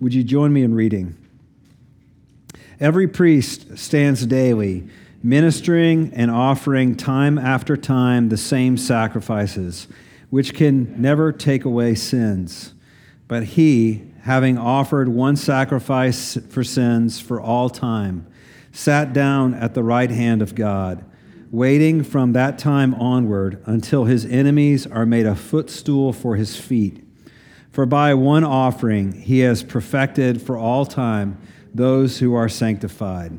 Would you join me in reading? Every priest stands daily, ministering and offering time after time the same sacrifices, which can never take away sins. But he, having offered one sacrifice for sins for all time, sat down at the right hand of God, waiting from that time onward until his enemies are made a footstool for his feet. For by one offering he has perfected for all time those who are sanctified.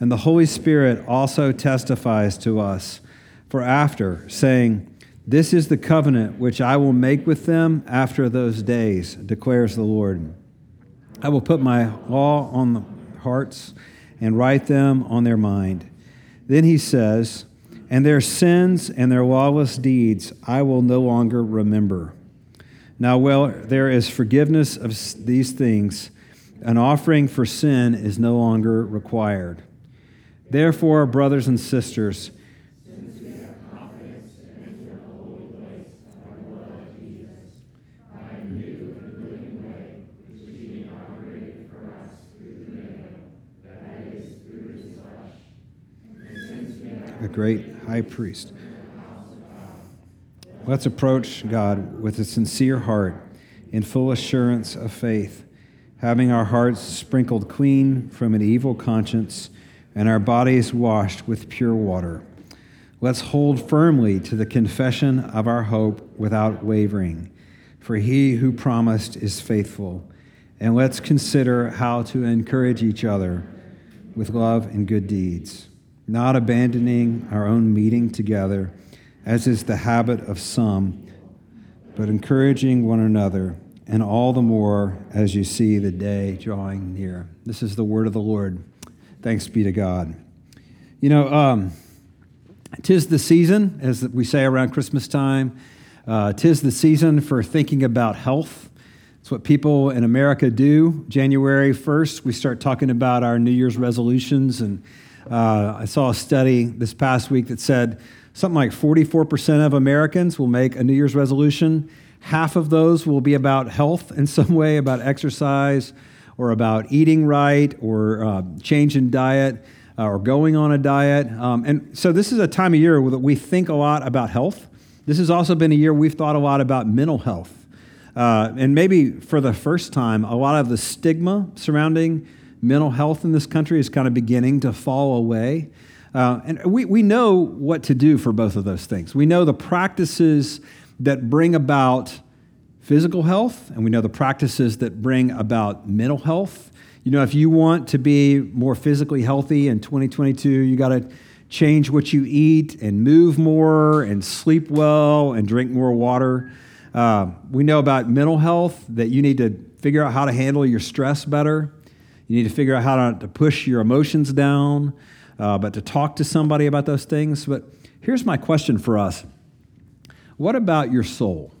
And the Holy Spirit also testifies to us. For after, saying, This is the covenant which I will make with them after those days, declares the Lord. I will put my law on the hearts and write them on their mind. Then he says, And their sins and their lawless deeds I will no longer remember. Now, well, there is forgiveness of these things an offering for sin is no longer required. Therefore, brothers and sisters, a great high priest. Let's approach God with a sincere heart in full assurance of faith having our hearts sprinkled clean from an evil conscience and our bodies washed with pure water. Let's hold firmly to the confession of our hope without wavering, for he who promised is faithful. And let's consider how to encourage each other with love and good deeds, not abandoning our own meeting together, as is the habit of some, but encouraging one another and all the more as you see the day drawing near. This is the word of the Lord. Thanks be to God. You know, um, tis the season, as we say around Christmas time, uh, tis the season for thinking about health. It's what people in America do. January 1st, we start talking about our New Year's resolutions. And uh, I saw a study this past week that said something like 44% of Americans will make a New Year's resolution Half of those will be about health in some way, about exercise, or about eating right, or uh, change in diet, uh, or going on a diet. Um, and so this is a time of year that we think a lot about health. This has also been a year we've thought a lot about mental health. Uh, and maybe for the first time, a lot of the stigma surrounding mental health in this country is kind of beginning to fall away. Uh, and we, we know what to do for both of those things. We know the practices that bring about physical health, and we know the practices that bring about mental health. You know, if you want to be more physically healthy in 2022, you got to change what you eat and move more and sleep well and drink more water. Uh, we know about mental health that you need to figure out how to handle your stress better. You need to figure out how to, to push your emotions down, uh, but to talk to somebody about those things. But here's my question for us what about your soul?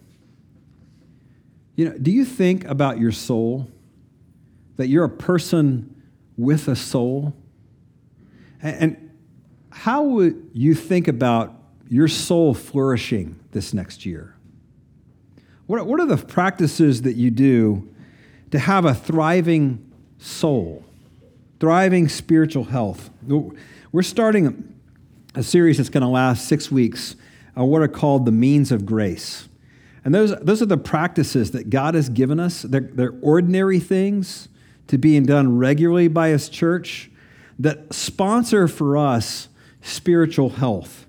You know, do you think about your soul? That you're a person with a soul? And how would you think about your soul flourishing this next year? What, what are the practices that you do to have a thriving soul, thriving spiritual health? We're starting a series that's going to last six weeks on what are called the means of grace. And those, those are the practices that God has given us. They're, they're ordinary things to being done regularly by His church that sponsor for us spiritual health.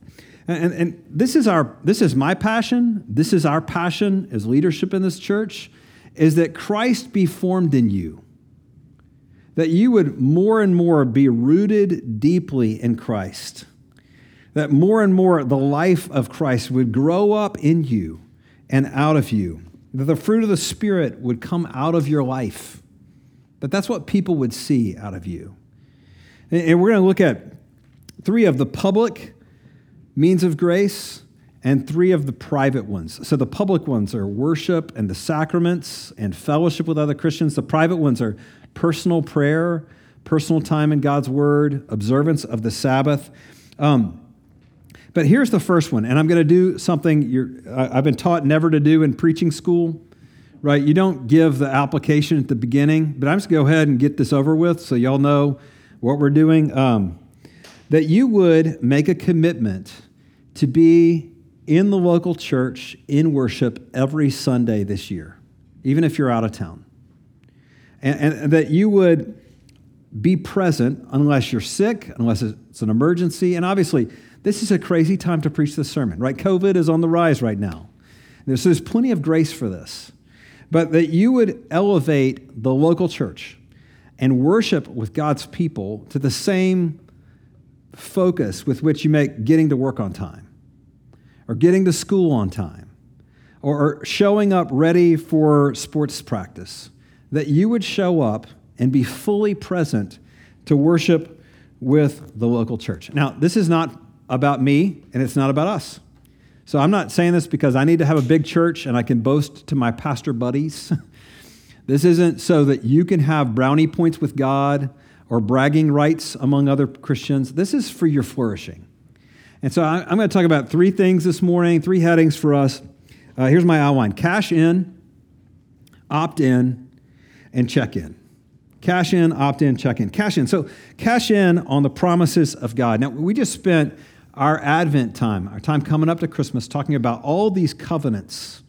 And, and, this, is our, this is my passion. This is our passion as leadership in this church, is that Christ be formed in you. That you would more and more be rooted deeply in Christ that more and more the life of Christ would grow up in you and out of you, that the fruit of the Spirit would come out of your life, that that's what people would see out of you. And we're going to look at three of the public means of grace and three of the private ones. So the public ones are worship and the sacraments and fellowship with other Christians. The private ones are personal prayer, personal time in God's Word, observance of the Sabbath. Um, but here's the first one, and I'm going to do something I've been taught never to do in preaching school, right? You don't give the application at the beginning, but I'm just going to go ahead and get this over with so y'all know what we're doing. Um, that you would make a commitment to be in the local church in worship every Sunday this year, even if you're out of town. And, and that you would be present unless you're sick, unless it's an emergency. And obviously, this is a crazy time to preach this sermon, right? COVID is on the rise right now. There's, there's plenty of grace for this. But that you would elevate the local church and worship with God's people to the same focus with which you make getting to work on time or getting to school on time or showing up ready for sports practice, that you would show up and be fully present to worship with the local church. Now, this is not about me and it's not about us. So I'm not saying this because I need to have a big church and I can boast to my pastor buddies. this isn't so that you can have brownie points with God or bragging rights among other Christians. This is for your flourishing. And so I'm going to talk about three things this morning, three headings for us. Uh, here's my outline cash in, opt in, and check in. Cash in, opt in, check in. Cash in. So, cash in on the promises of God. Now, we just spent our Advent time, our time coming up to Christmas, talking about all these covenants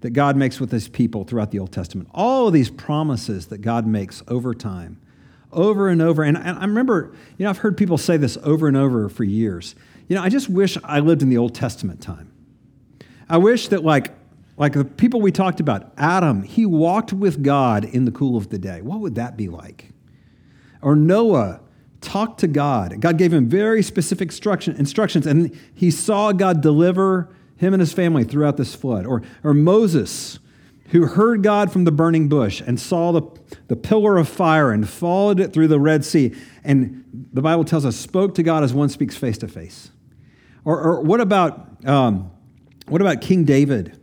that God makes with his people throughout the Old Testament, all of these promises that God makes over time, over and over. And, I remember, you know, I've heard people say this over and over for years. You know, I just wish I lived in the Old Testament time. I wish that, like, like the people we talked about, Adam, he walked with God in the cool of the day. What would that be like? Or Noah, talked to God. God gave him very specific instruction, instructions, and he saw God deliver him and his family throughout this flood. Or, or Moses, who heard God from the burning bush and saw the, the pillar of fire and followed it through the Red Sea. And the Bible tells us, spoke to God as one speaks face to face. Or, or what about um, what about King David?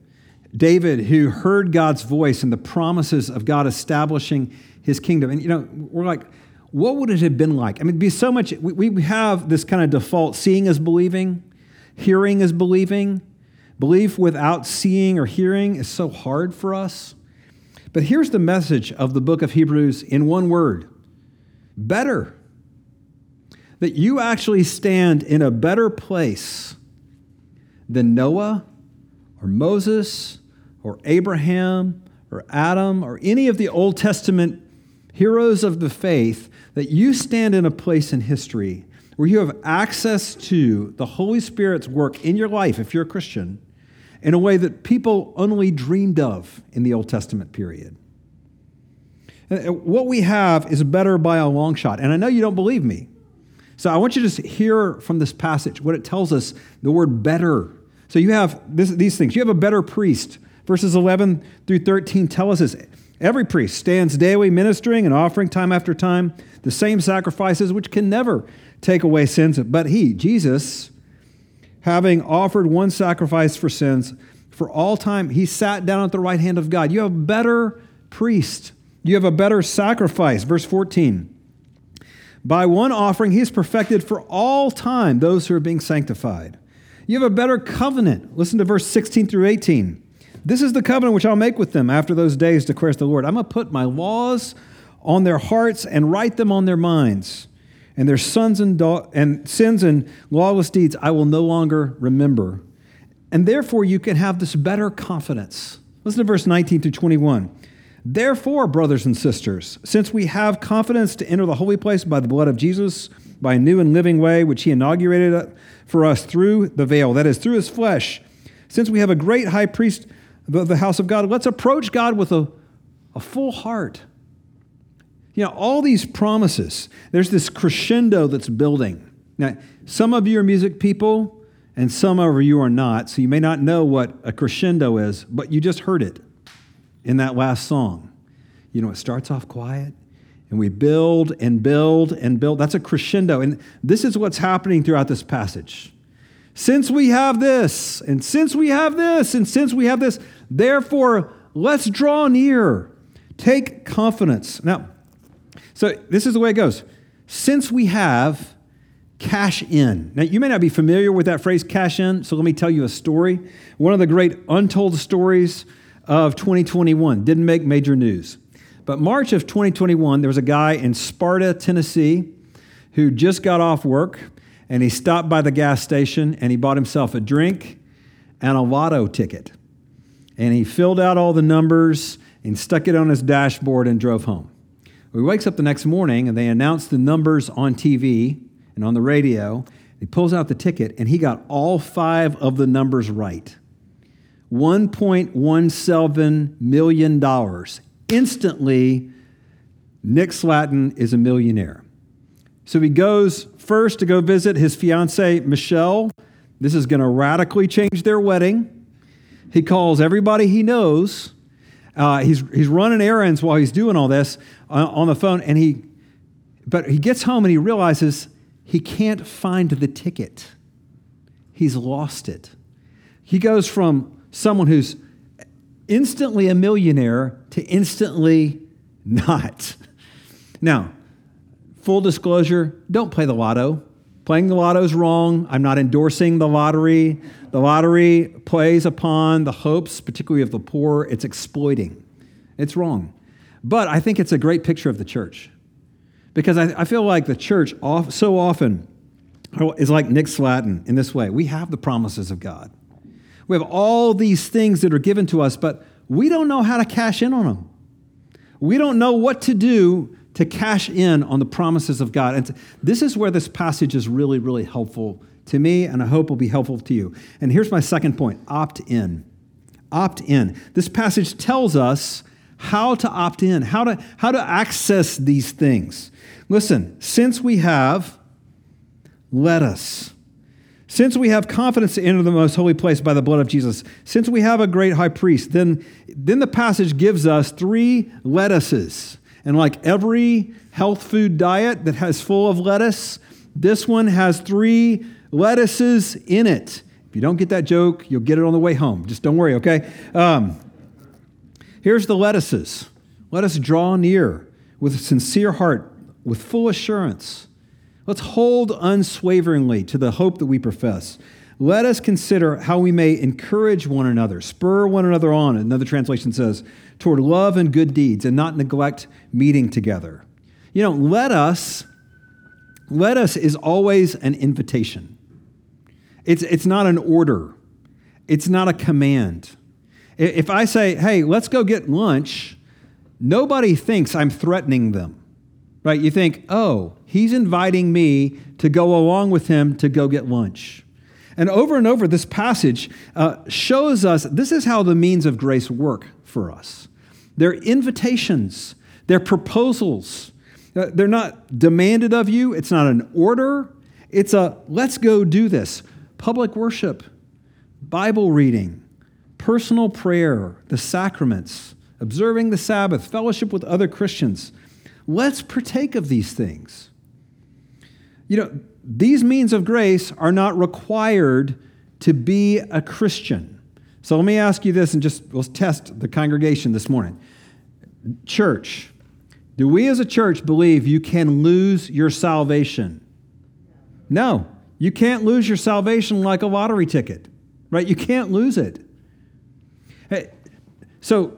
David, who heard God's voice and the promises of God establishing his kingdom. And you know, we're like, what would it have been like? I mean, be so much, we, we have this kind of default seeing is believing, hearing is believing. Belief without seeing or hearing is so hard for us. But here's the message of the book of Hebrews in one word better. That you actually stand in a better place than Noah or Moses or Abraham or Adam or any of the Old Testament heroes of the faith that you stand in a place in history where you have access to the Holy Spirit's work in your life, if you're a Christian, in a way that people only dreamed of in the Old Testament period. What we have is better by a long shot. And I know you don't believe me. So I want you to hear from this passage what it tells us the word better. So you have this, these things. You have a better priest. Verses 11 through 13 tell us this. Every priest stands daily ministering and offering time after time the same sacrifices which can never take away sins. But he, Jesus, having offered one sacrifice for sins for all time, he sat down at the right hand of God. You have a better priest, you have a better sacrifice. Verse 14. By one offering, he perfected for all time those who are being sanctified. You have a better covenant. Listen to verse 16 through 18. This is the covenant which I'll make with them after those days, declares the Lord. I'm going to put my laws on their hearts and write them on their minds. And their sons and, da- and sins and lawless deeds I will no longer remember. And therefore, you can have this better confidence. Listen to verse 19 through 21. Therefore, brothers and sisters, since we have confidence to enter the holy place by the blood of Jesus, by a new and living way which he inaugurated uh, for us through the veil, that is, through his flesh, since we have a great high priest the house of God, let's approach God with a, a full heart you know, all these promises, there's this crescendo that's building. Now, some of you are music people, and some of you are not, so you may not know what a crescendo is, but you just heard it in that last song. You know, it starts off quiet, and we build and build and build. That's a crescendo. And this is what's happening throughout this passage. Since we have this, and since we have this, and since we have this, therefore, let's draw near. Take confidence. Now, so this is the way it goes. Since we have cash in. Now, you may not be familiar with that phrase, cash in, so let me tell you a story. One of the great untold stories of 2021. Didn't make major news. But March of 2021, there was a guy in Sparta, Tennessee, who just got off work and he stopped by the gas station and he bought himself a drink and a lotto ticket. And he filled out all the numbers and stuck it on his dashboard and drove home. He wakes up the next morning and they announce the numbers on TV and on the radio. He pulls out the ticket and he got all five of the numbers right. $1.17 million. Instantly, Nick Slatton is a millionaire. So he goes first to go visit his fiancee, Michelle. This is going to radically change their wedding. He calls everybody he knows. Uh, he's, he's running errands while he's doing all this on, on the phone, and he, but he gets home and he realizes he can't find the ticket. He's lost it. He goes from someone who's instantly a millionaire to instantly not. Now, full disclosure don't play the lotto. Playing the lotto is wrong. I'm not endorsing the lottery. The lottery plays upon the hopes, particularly of the poor. It's exploiting. It's wrong. But I think it's a great picture of the church because I, I feel like the church off, so often is like Nick Slatton in this way. We have the promises of God. We have all these things that are given to us, but we don't know how to cash in on them. We don't know what to do to cash in on the promises of God. And this is where this passage is really, really helpful to me, and I hope will be helpful to you. And here's my second point opt in. Opt in. This passage tells us how to opt in, how to, how to access these things. Listen, since we have, let us. Since we have confidence to enter the most holy place by the blood of Jesus, since we have a great high priest, then, then the passage gives us three lettuces. And like every health food diet that has full of lettuce, this one has three lettuces in it. If you don't get that joke, you'll get it on the way home. Just don't worry, okay? Um, here's the lettuces. Let us draw near with a sincere heart, with full assurance Let's hold unswaveringly to the hope that we profess. Let us consider how we may encourage one another, spur one another on, another translation says, toward love and good deeds, and not neglect meeting together. You know, let us, let us is always an invitation. It's, it's not an order, it's not a command. If I say, hey, let's go get lunch, nobody thinks I'm threatening them right? You think, oh, he's inviting me to go along with him to go get lunch. And over and over, this passage uh, shows us this is how the means of grace work for us. They're invitations, they're proposals. Uh, they're not demanded of you, it's not an order. It's a let's go do this. Public worship, Bible reading, personal prayer, the sacraments, observing the Sabbath, fellowship with other Christians. Let's partake of these things. You know, these means of grace are not required to be a Christian. So let me ask you this and just let's test the congregation this morning. Church, do we as a church believe you can lose your salvation? No, you can't lose your salvation like a lottery ticket, right? You can't lose it. Hey, so,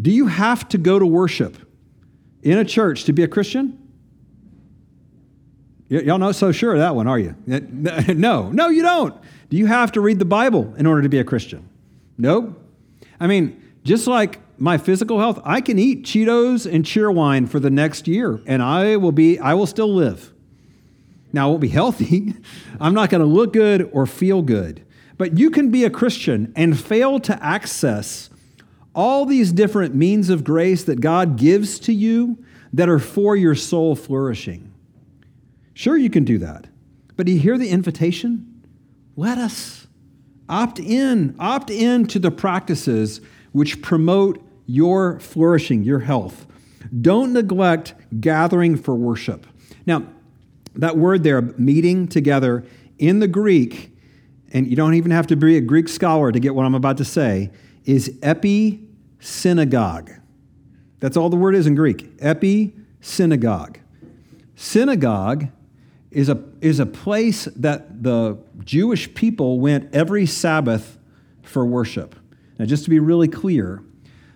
do you have to go to worship? in a church to be a Christian? Y'all not so sure of that one, are you? No, no, you don't. Do you have to read the Bible in order to be a Christian? Nope. I mean, just like my physical health, I can eat Cheetos and Cheerwine for the next year, and I will be, I will still live. Now, I won't be healthy. I'm not going to look good or feel good. But you can be a Christian and fail to access all these different means of grace that God gives to you that are for your soul flourishing. Sure, you can do that. But do you hear the invitation? Let us opt in, opt in to the practices which promote your flourishing, your health. Don't neglect gathering for worship. Now, that word there, meeting together, in the Greek, and you don't even have to be a Greek scholar to get what I'm about to say, is epi synagogue. That's all the word is in Greek. Epi synagogue. Synagogue is a, is a place that the Jewish people went every Sabbath for worship. Now, just to be really clear,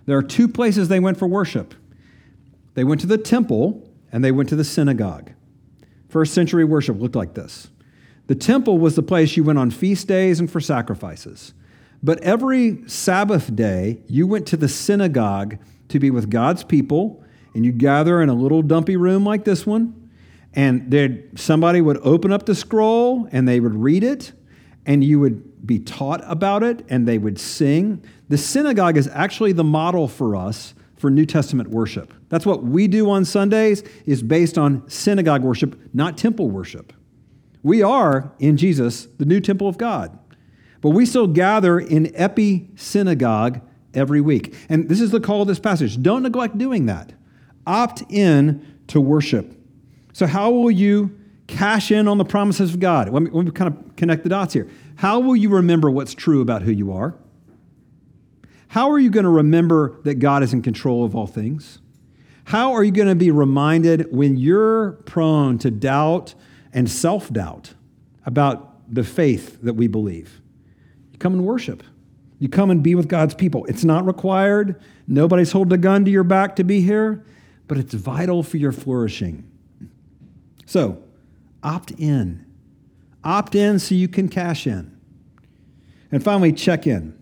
There are two places they went for worship they went to the temple and they went to the synagogue. First century worship looked like this the temple was the place you went on feast days and for sacrifices. But every Sabbath day, you went to the synagogue to be with God's people, and you gather in a little dumpy room like this one, and somebody would open up the scroll and they would read it, and you would be taught about it, and they would sing. The synagogue is actually the model for us for New Testament worship. That's what we do on Sundays is based on synagogue worship, not temple worship. We are, in Jesus, the new temple of God. But we still gather in Epi Synagogue every week. And this is the call of this passage. Don't neglect doing that. Opt in to worship. So, how will you cash in on the promises of God? Let me, let me kind of connect the dots here. How will you remember what's true about who you are? How are you going to remember that God is in control of all things? How are you going to be reminded when you're prone to doubt and self doubt about the faith that we believe. You come and worship. You come and be with God's people. It's not required. Nobody's holding a gun to your back to be here, but it's vital for your flourishing. So, opt in. Opt in so you can cash in. And finally, check in.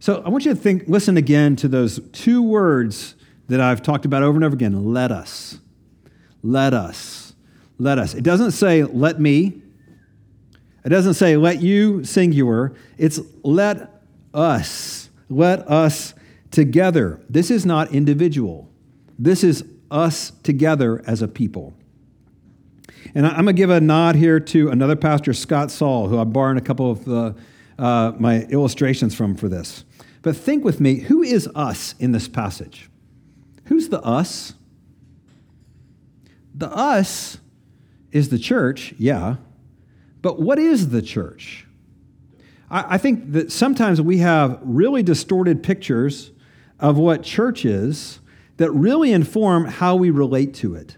So, I want you to think, listen again to those two words that I've talked about over and over again let us. Let us let us. It doesn't say, let me. It doesn't say, let you, singular. It's let us. Let us together. This is not individual. This is us together as a people. And I'm going to give a nod here to another pastor, Scott Sauls, who I'm borrowing a couple of the, uh, my illustrations from for this. But think with me who is us in this passage? Who's the us? The us is the church, yeah. But what is the church? I, I think that sometimes we have really distorted pictures of what church is that really inform how we relate to it.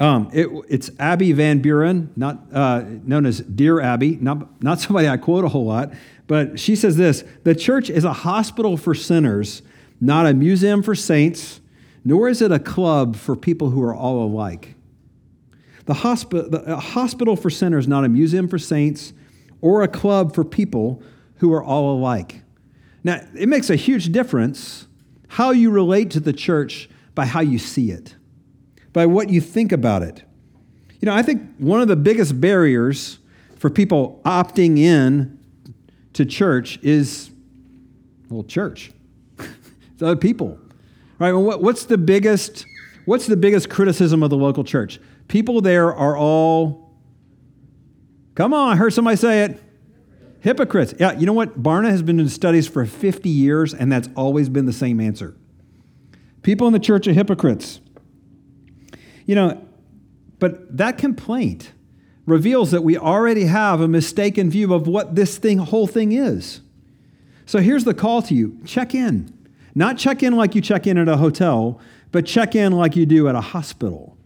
Um, it, it's Abby Van Buren, not uh, known as Dear Abby, not, not somebody I quote a whole lot, but she says this The church is a hospital for sinners, not a museum for saints, nor is it a club for people who are all alike. The the, hospital for sinners, not a museum for saints or a club for people who are all alike. Now, it makes a huge difference how you relate to the church by how you see it, by what you think about it. You know, I think one of the biggest barriers for people opting in to church is, well, church. it's other people, right? Well, what's the biggest? What's the biggest criticism of the local church? people there are all, come on, I heard somebody say it. Hypocrites. Yeah, you know what? Barna has been in studies for 50 years, and that's always been the same answer. People in the church are hypocrites. You know, but that complaint reveals that we already have a mistaken view of what this thing, whole thing is. So here's the call to you check in. Not check in like you check in at a hotel, but check in like you do at a hospital.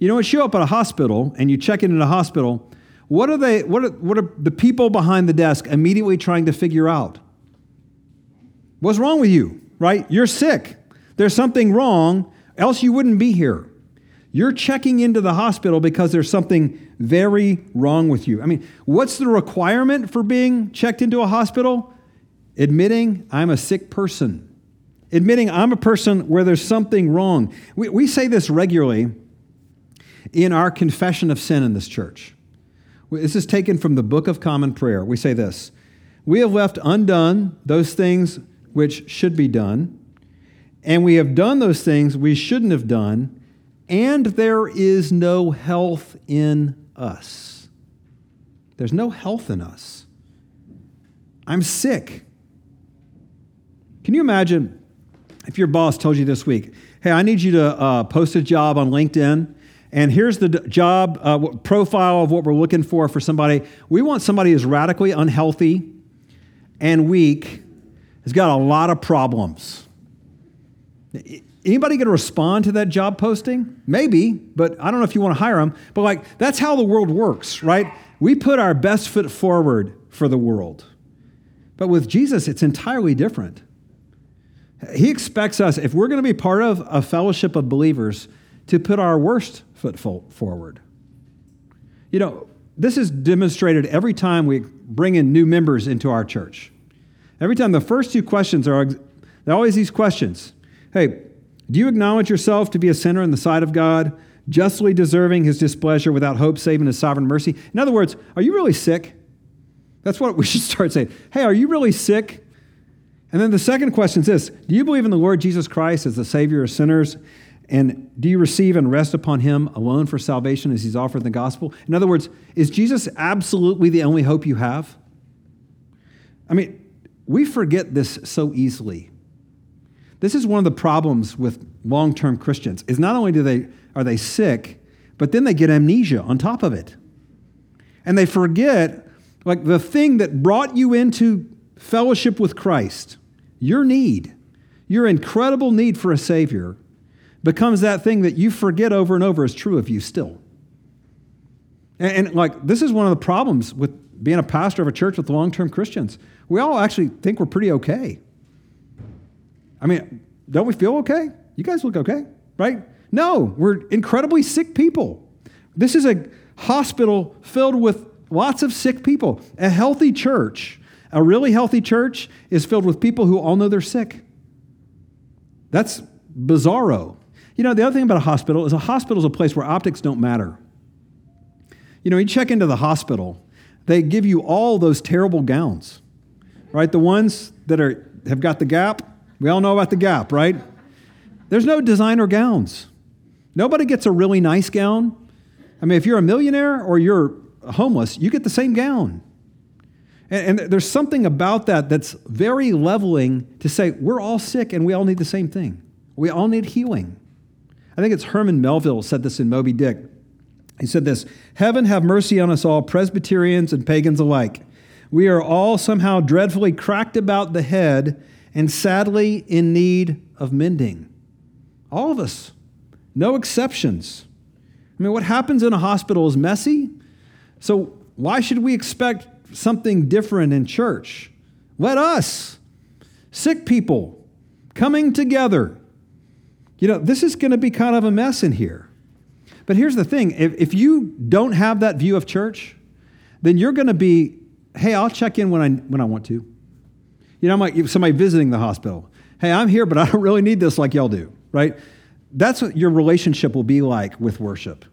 You know, when you show up at a hospital and you check in at a hospital, what are they, what are, what are the people behind the desk immediately trying to figure out? What's wrong with you, right? You're sick. There's something wrong, else you wouldn't be here. You're checking into the hospital because there's something very wrong with you. I mean, what's the requirement for being checked into a hospital? Admitting I'm a sick person. Admitting I'm a person where there's something wrong. We, we say this regularly in our confession of sin in this church. This is taken from the Book of Common Prayer. We say this We have left undone those things which should be done, and we have done those things we shouldn't have done, and there is no health in us. There's no health in us. I'm sick. Can you imagine if your boss told you this week, hey, I need you to uh, post a job on LinkedIn and here's the job uh, profile of what we're looking for for somebody. We want somebody who's radically unhealthy and weak, has got a lot of problems. Anybody going to respond to that job posting? Maybe, but I don't know if you want to hire them. But like that's how the world works, right? We put our best foot forward for the world. But with Jesus, it's entirely different. He expects us, if we're going to be part of a fellowship of believers, to put our worst foot forward. You know, this is demonstrated every time we bring in new members into our church. Every time the first two questions are, they're always these questions. Hey, do you acknowledge yourself to be a sinner in the sight of God, justly deserving his displeasure without hope, saving his sovereign mercy? In other words, are you really sick? That's what we should start saying. Hey, are you really sick? And then the second question is this Do you believe in the Lord Jesus Christ as the Savior of sinners? And do you receive and rest upon him alone for salvation as he's offered in the gospel? In other words, is Jesus absolutely the only hope you have? I mean, we forget this so easily. This is one of the problems with long-term Christians. Is not only do they are they sick, but then they get amnesia on top of it. And they forget like the thing that brought you into fellowship with Christ, your need, your incredible need for a Savior, becomes that thing that you forget over and over is true of you still. And, and like, this is one of the problems with being a pastor of a church with long term Christians. We all actually think we're pretty okay. I mean, don't we feel okay? You guys look okay, right? No, we're incredibly sick people. This is a hospital filled with lots of sick people. A healthy church a really healthy church is filled with people who all know they're sick. That's bizarro. You know, the other thing about a hospital is a hospital is a place where optics don't matter. You know, you check into the hospital, they give you all those terrible gowns, right? The ones that are, have got the gap. We all know about the gap, right? There's no designer gowns. Nobody gets a really nice gown. I mean, if you're a millionaire or you're homeless, you get the same gown. And, and, there's something about that that's very leveling to say we're all sick and we all need the same thing. We all need healing. I think it's Herman Melville said this in Moby Dick. He said this Heaven have mercy on us all, Presbyterians and pagans alike. We are all somehow dreadfully cracked about the head and sadly in need of mending. All of us, no exceptions. I mean, what happens in a hospital is messy. So, why should we expect something different in church. Let us, sick people, coming together. You know, this is going to be kind of a mess in here. But here's the thing if, if you don't have that view of church, then you're going to be, hey, I'll check in when I, when I want to. You know, I'm like somebody visiting the hospital. Hey, I'm here, but I don't really need this like y'all do, right? That's what your relationship will be like with worship.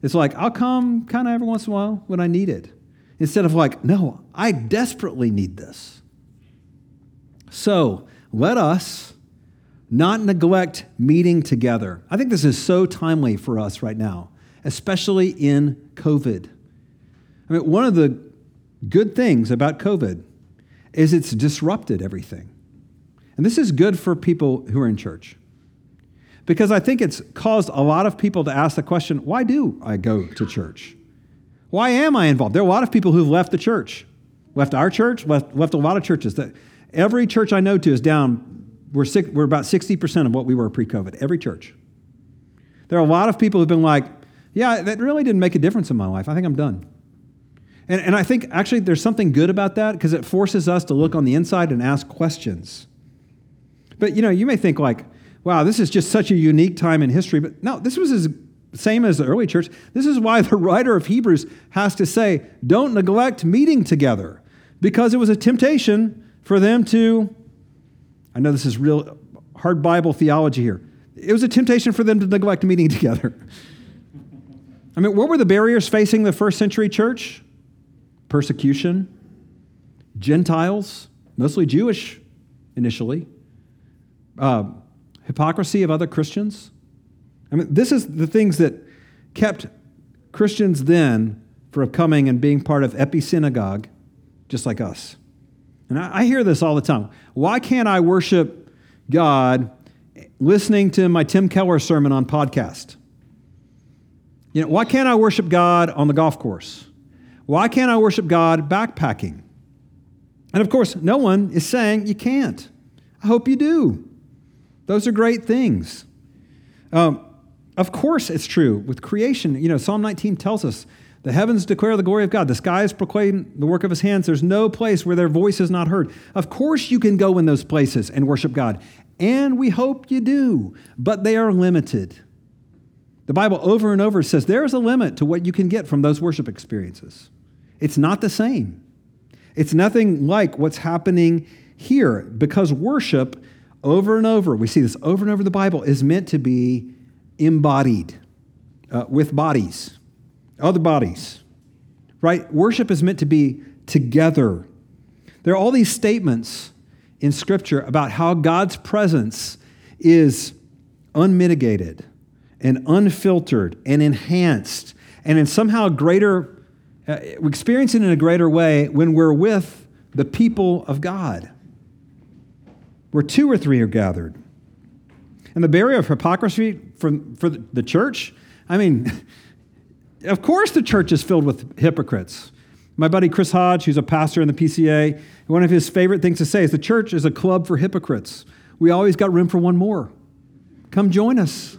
It's like, I'll come kind of every once in a while when I need it. Instead of like, no, I desperately need this. So let us not neglect meeting together. I think this is so timely for us right now, especially in COVID. I mean, one of the good things about COVID is it's disrupted everything. And this is good for people who are in church. Because I think it's caused a lot of people to ask the question why do I go to church? Why am I involved? There are a lot of people who've left the church, left our church, left, left a lot of churches. That every church I know to is down. We're, six, we're about 60% of what we were pre COVID, every church. There are a lot of people who've been like, yeah, that really didn't make a difference in my life. I think I'm done. And, and I think actually there's something good about that because it forces us to look on the inside and ask questions. But you know, you may think like, wow, this is just such a unique time in history. But no, this was as same as the early church. This is why the writer of Hebrews has to say, don't neglect meeting together, because it was a temptation for them to, I know this is real hard Bible theology here. It was a temptation for them to neglect meeting together. I mean, what were the barriers facing the first century church? Persecution, Gentiles, mostly Jewish initially, uh, hypocrisy of other Christians I mean, this is the things that kept Christians then from coming and being part of Epi Synagogue, just like us. And I, I hear this all the time. Why can't I worship God listening to my Tim Keller sermon on podcast? You know, why can't I worship God on the golf course? Why can't I worship God backpacking? And of course, no one is saying you can't. I hope you do. Those are great things. Um, of course, it's true with creation. You know, Psalm 19 tells us The heavens declare the glory of God. The skies proclaim the work of his hands. There's no place where their voice is not heard. Of course, you can go in those places and worship God. And we hope you do, but they are limited. The Bible over and over says there's a limit to what you can get from those worship experiences. It's not the same. It's nothing like what's happening here because worship over and over, we see this over and over the Bible, is meant to be embodied uh, with bodies, other bodies, right? Worship is meant to be together. There are all these statements in Scripture about how God's presence is unmitigated and unfiltered and enhanced and in somehow greater, uh, we experience it in a greater way when we're with the people of God, where two or three are gathered. And the barrier of hypocrisy for the church, I mean, of course the church is filled with hypocrites. My buddy Chris Hodge, who's a pastor in the PCA, one of his favorite things to say is the church is a club for hypocrites. We always got room for one more. Come join us.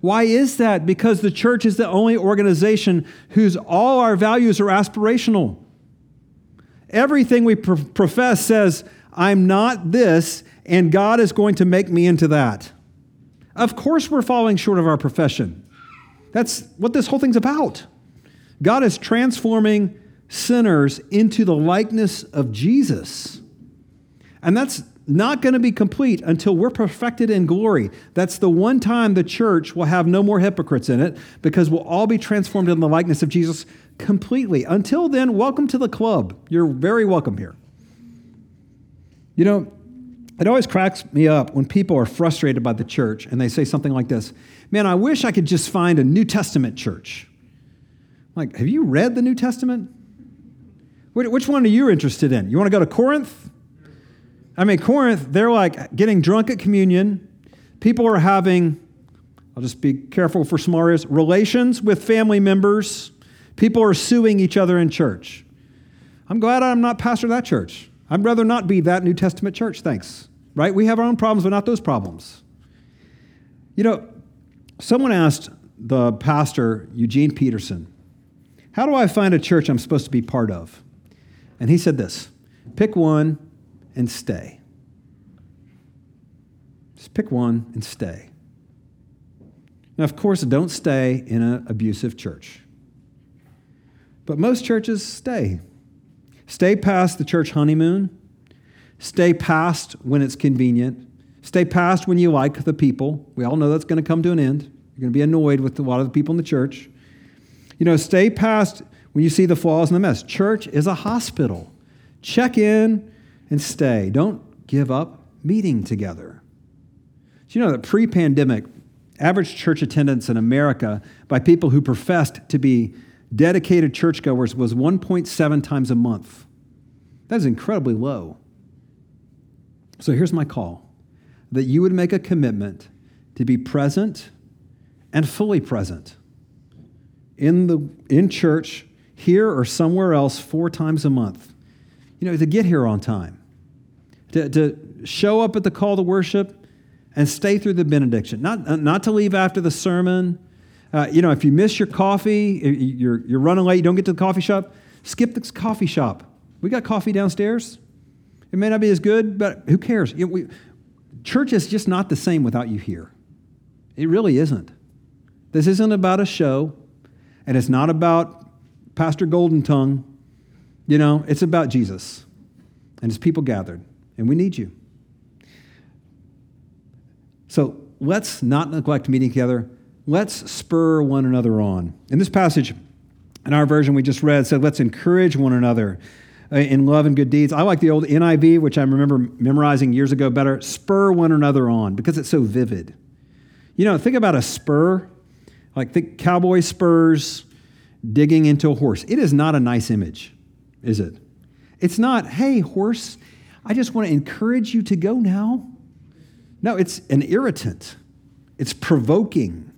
Why is that? Because the church is the only organization whose all our values are aspirational. Everything we pro- profess says, I'm not this, and God is going to make me into that. Of course, we're falling short of our profession. That's what this whole thing's about. God is transforming sinners into the likeness of Jesus. And that's not going to be complete until we're perfected in glory. That's the one time the church will have no more hypocrites in it because we'll all be transformed in the likeness of Jesus completely. Until then, welcome to the club. You're very welcome here. You know, it always cracks me up when people are frustrated by the church and they say something like this Man, I wish I could just find a New Testament church. Like, have you read the New Testament? Which one are you interested in? You want to go to Corinth? I mean, Corinth, they're like getting drunk at communion. People are having, I'll just be careful for some areas, relations with family members. People are suing each other in church. I'm glad I'm not pastor of that church. I'd rather not be that New Testament church, thanks. Right? We have our own problems, but not those problems. You know, someone asked the pastor, Eugene Peterson, How do I find a church I'm supposed to be part of? And he said this pick one and stay. Just pick one and stay. Now, of course, don't stay in an abusive church. But most churches stay. Stay past the church honeymoon. Stay past when it's convenient. Stay past when you like the people. We all know that's going to come to an end. You're going to be annoyed with a lot of the people in the church. You know, stay past when you see the flaws in the mess. Church is a hospital. Check in and stay. Don't give up meeting together. Do you know that pre pandemic, average church attendance in America by people who professed to be dedicated churchgoers was 1.7 times a month? That is incredibly low. So here's my call that you would make a commitment to be present and fully present in, the, in church here or somewhere else four times a month. You know, to get here on time, to, to show up at the call to worship and stay through the benediction, not, uh, not to leave after the sermon. Uh, you know, if you miss your coffee, you're, you're running late, you don't get to the coffee shop, skip the coffee shop. We got coffee downstairs. It may not be as good, but who cares? You know, we, church is just not the same without you here. It really isn't. This isn't about a show, and it's not about Pastor Golden Tongue. You know, it's about Jesus and his people gathered, and we need you. So let's not neglect meeting together. Let's spur one another on. In this passage, in our version we just read, said, let's encourage one another uh, in love and good deeds. I like the old NIV, which I remember memorizing years ago better. Spur one another on because it's so vivid. You know, think about a spur, like think cowboy spurs, digging into a horse. It is not a nice image, is it? It's not, hey, horse, I just want to encourage you to go now. No, it's an irritant, it's provoking,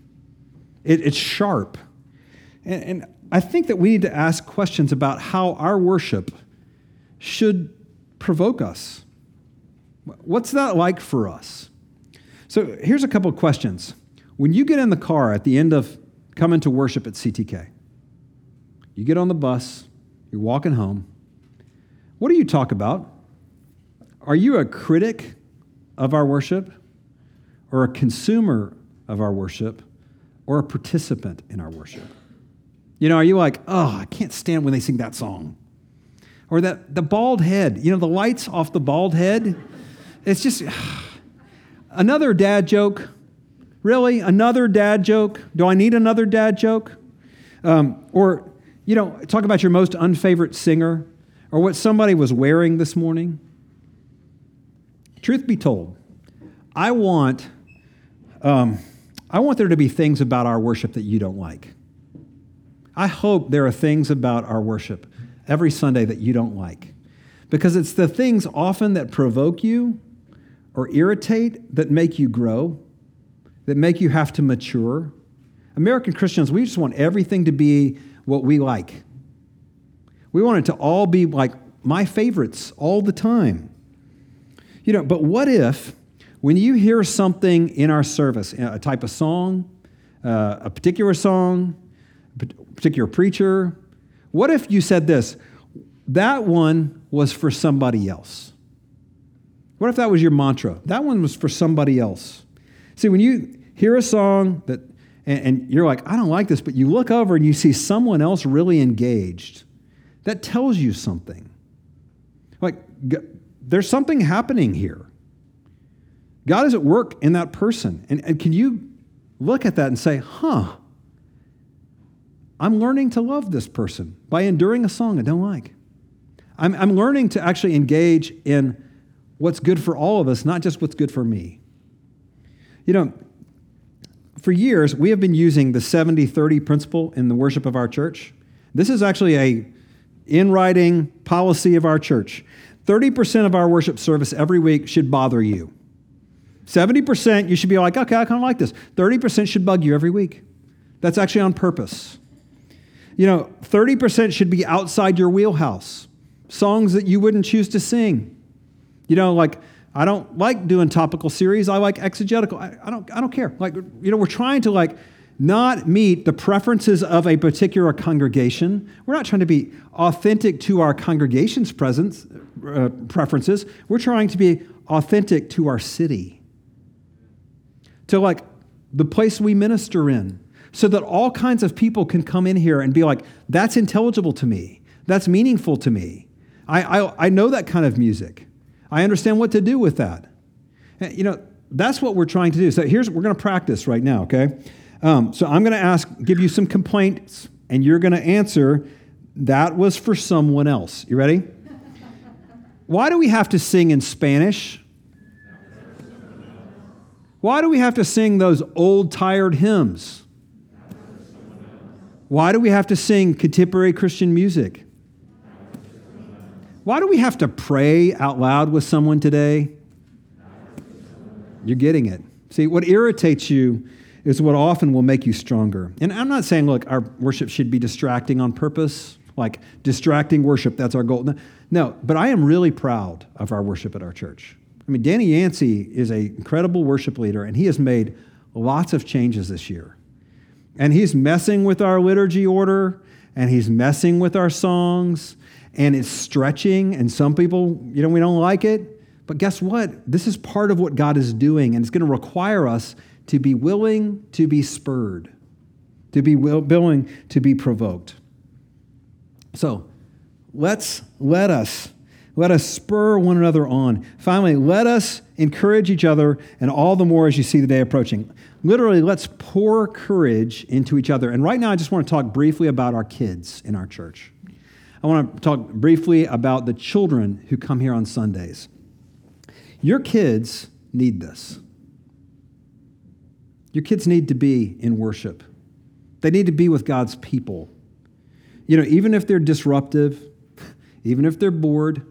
it, it's sharp. And, and I think that we need to ask questions about how our worship should provoke us. What's that like for us? So here's a couple of questions. When you get in the car at the end of coming to worship at CTK, you get on the bus, you're walking home. What do you talk about? Are you a critic of our worship, or a consumer of our worship, or a participant in our worship? You know, are you like, oh, I can't stand when they sing that song? Or that the bald head, you know, the lights off the bald head. It's just another dad joke. Really? Another dad joke? Do I need another dad joke? Um, or, you know, talk about your most unfavorite singer or what somebody was wearing this morning. Truth be told, I want, um, I want there to be things about our worship that you don't like. I hope there are things about our worship every Sunday that you don't like. Because it's the things often that provoke you or irritate that make you grow, that make you have to mature. American Christians, we just want everything to be what we like. We want it to all be like my favorites all the time. You know, but what if when you hear something in our service, a type of song, uh, a particular song, a particular preacher, what if you said this? That one was for somebody else. What if that was your mantra? That one was for somebody else. See, when you hear a song that, and, and you're like, I don't like this, but you look over and you see someone else really engaged, that tells you something. Like, there's something happening here. God is at work in that person. And, and can you look at that and say, huh, I'm learning to love this person by enduring a song I don't like. I'm, I'm learning to actually engage in what's good for all of us, not just what's good for me. You know, for years, we have been using the 70 30 principle in the worship of our church. This is actually a in writing policy of our church. 30% of our worship service every week should bother you. 70% you should be like, okay, I kind of like this. 30% should bug you every week. That's actually on purpose. You know, 30% should be outside your wheelhouse. Songs that you wouldn't choose to sing. You know, like, I don't like doing topical series. I like exegetical. I, I, don't, I don't care. Like, you know, we're trying to like not meet the preferences of a particular congregation. We're not trying to be authentic to our congregation's presence, uh, preferences. We're trying to be authentic to our city, to like the place we minister in, so that all kinds of people can come in here and be like, that's intelligible to me. That's meaningful to me. I, I, I know that kind of music. I understand what to do with that. You know, that's what we're trying to do. So here's, we're going to practice right now, okay? Um, so I'm going to ask, give you some complaints, and you're going to answer, that was for someone else. You ready? Why do we have to sing in Spanish? Why do we have to sing those old, tired hymns? Why do we have to sing contemporary Christian music? Why do we have to pray out loud with someone today? You're getting it. See, what irritates you is what often will make you stronger. And I'm not saying, look, our worship should be distracting on purpose, like distracting worship, that's our goal. No, but I am really proud of our worship at our church. I mean, Danny Yancey is an incredible worship leader, and he has made lots of changes this year. And he's messing with our liturgy order and he's messing with our songs and it's stretching. And some people, you know, we don't like it. But guess what? This is part of what God is doing, and it's going to require us to be willing to be spurred, to be willing to be provoked. So let's let us let us spur one another on. Finally, let us encourage each other, and all the more as you see the day approaching. Literally, let's pour courage into each other. And right now, I just want to talk briefly about our kids in our church. I want to talk briefly about the children who come here on Sundays. Your kids need this. Your kids need to be in worship, they need to be with God's people. You know, even if they're disruptive, even if they're bored,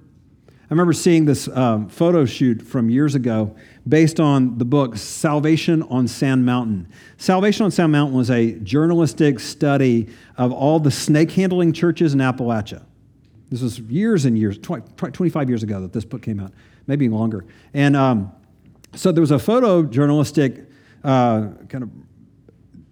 I remember seeing this um, photo shoot from years ago based on the book Salvation on Sand Mountain. Salvation on Sand Mountain was a journalistic study of all the snake handling churches in Appalachia. This was years and years, 20, 25 years ago that this book came out, maybe longer. And um, so there was a photojournalistic uh, kind of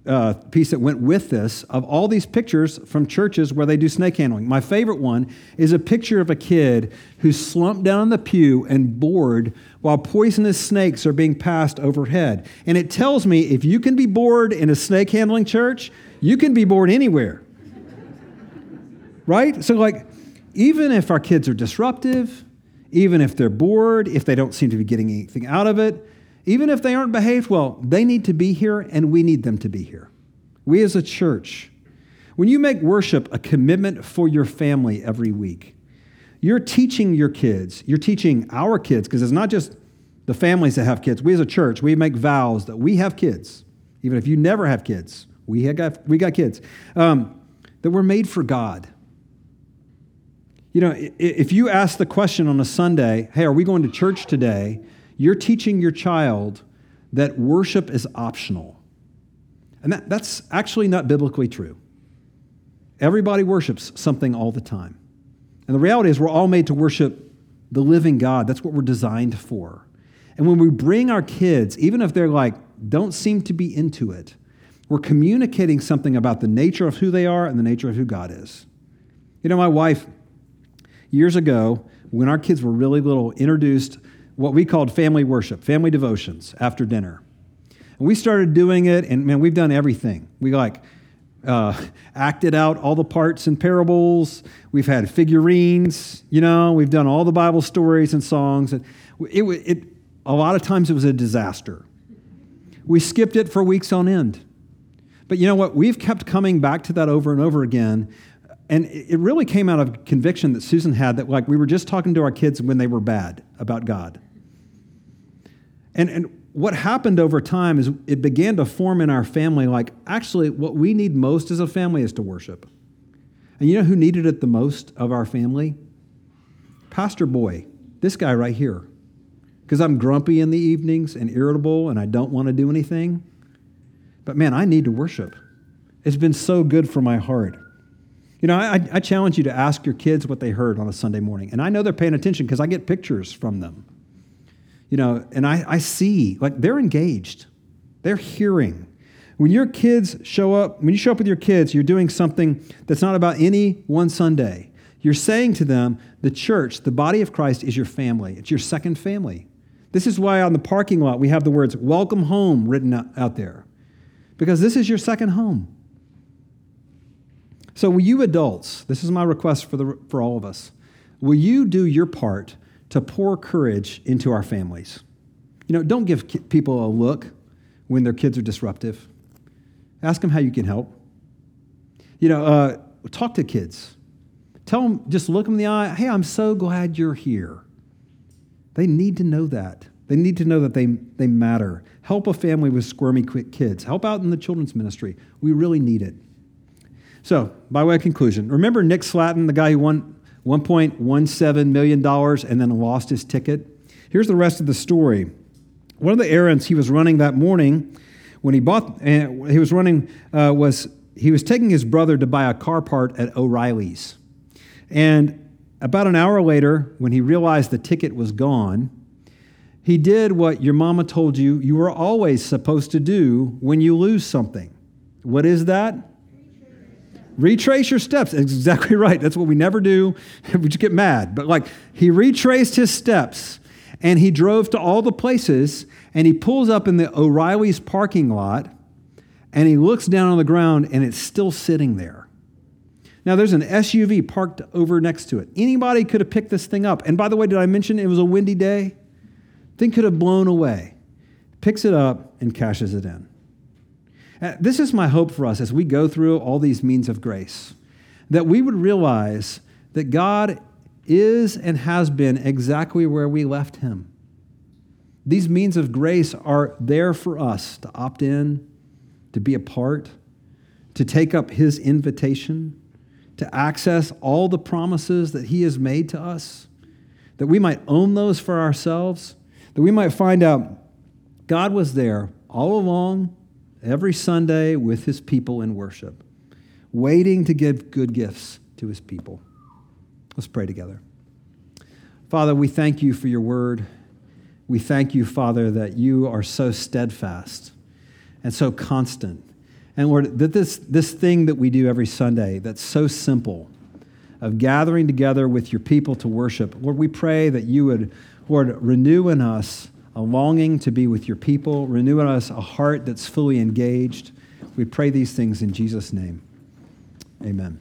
uh, piece that went with this of all these pictures from churches where they do snake handling. My favorite one is a picture of a kid who's slumped down in the pew and bored while poisonous snakes are being passed overhead. And it tells me if you can be bored in a snake handling church, you can be bored anywhere. right? So, like, even if our kids are disruptive, even if they're bored, if they don't seem to be getting anything out of it, even if they aren't behaved well, they need to be here and we need them to be here. We as a church, when you make worship a commitment for your family every week, you're teaching your kids, you're teaching our kids, because it's not just the families that have kids. We as a church, we make vows that we have kids, even if you never have kids. We, got, we got kids. Um, that we're made for God. You know, if you ask the question on a Sunday, hey, are we going to church today? You're teaching your child that worship is optional. And that, that's actually not biblically true. Everybody worships something all the time. And the reality is, we're all made to worship the living God. That's what we're designed for. And when we bring our kids, even if they're like, don't seem to be into it, we're communicating something about the nature of who they are and the nature of who God is. You know, my wife, years ago, when our kids were really little, introduced what we called family worship, family devotions after dinner. And we started doing it, and man, we've done everything. We like uh, acted out all the parts and parables. We've had figurines, you know, we've done all the Bible stories and songs. And it, it, a lot of times it was a disaster. We skipped it for weeks on end. But you know what? We've kept coming back to that over and over again and it really came out of conviction that Susan had that, like, we were just talking to our kids when they were bad about God. And, and what happened over time is it began to form in our family like, actually, what we need most as a family is to worship. And you know who needed it the most of our family? Pastor Boy, this guy right here. Because I'm grumpy in the evenings and irritable and I don't want to do anything. But man, I need to worship. It's been so good for my heart. You know, I, I challenge you to ask your kids what they heard on a Sunday morning. And I know they're paying attention because I get pictures from them you know, and I, I see, like, they're engaged, they're hearing. When your kids show up, when you show up with your kids, you're doing something that's not about any one Sunday. You're saying to them, the church, the body of Christ, is your family. It's your second family. This is why on the parking lot we have the words welcome home written out there, because this is your second home. So, will you adults, this is my request for, the, for all of us, will you do your part to pour courage into our families. You know, don't give people a look when their kids are disruptive. Ask them how you can help. You know, uh, talk to kids. Tell them, just look them in the eye. Hey, I'm so glad you're here. They need to know that. They need to know that they, they matter. Help a family with squirmy quick kids. Help out in the children's ministry. We really need it. So, by way of conclusion, remember Nick Slatton, the guy who won $1.17 million and then lost his ticket. Here's the rest of the story. One of the errands he was running that morning when he bought, uh, he was running, uh, was he was taking his brother to buy a car part at O'Reilly's. And about an hour later, when he realized the ticket was gone, he did what your mama told you you were always supposed to do when you lose something. What is that? Retrace your steps. Exactly right. That's what we never do. We just get mad. But like, he retraced his steps and he drove to all the places and he pulls up in the O'Reilly's parking lot and he looks down on the ground and it's still sitting there. Now, there's an SUV parked over next to it. Anybody could have picked this thing up. And by the way, did I mention it was a windy day? Thing could have blown away. Picks it up and cashes it in. Uh, this is my hope for us as we go through all these means of grace, that we would realize that God is and has been exactly where we left him. These means of grace are there for us to opt in, to be a part, to take up his invitation, to access all the promises that he has made to us, that we might own those for ourselves, that we might find out God was there all along every Sunday with his people in worship, waiting to give good gifts to his people. Let's pray together. Father, we thank you for your word. We thank you, Father, that you are so steadfast and so constant And Lord, that this, this thing that we do every Sunday that's so simple, of gathering together with your people to worship, Lord, we pray that you would, Lord, renew in us a longing to be with your people, renew in us a heart that's fully engaged. We pray these things in Jesus' name. Amen.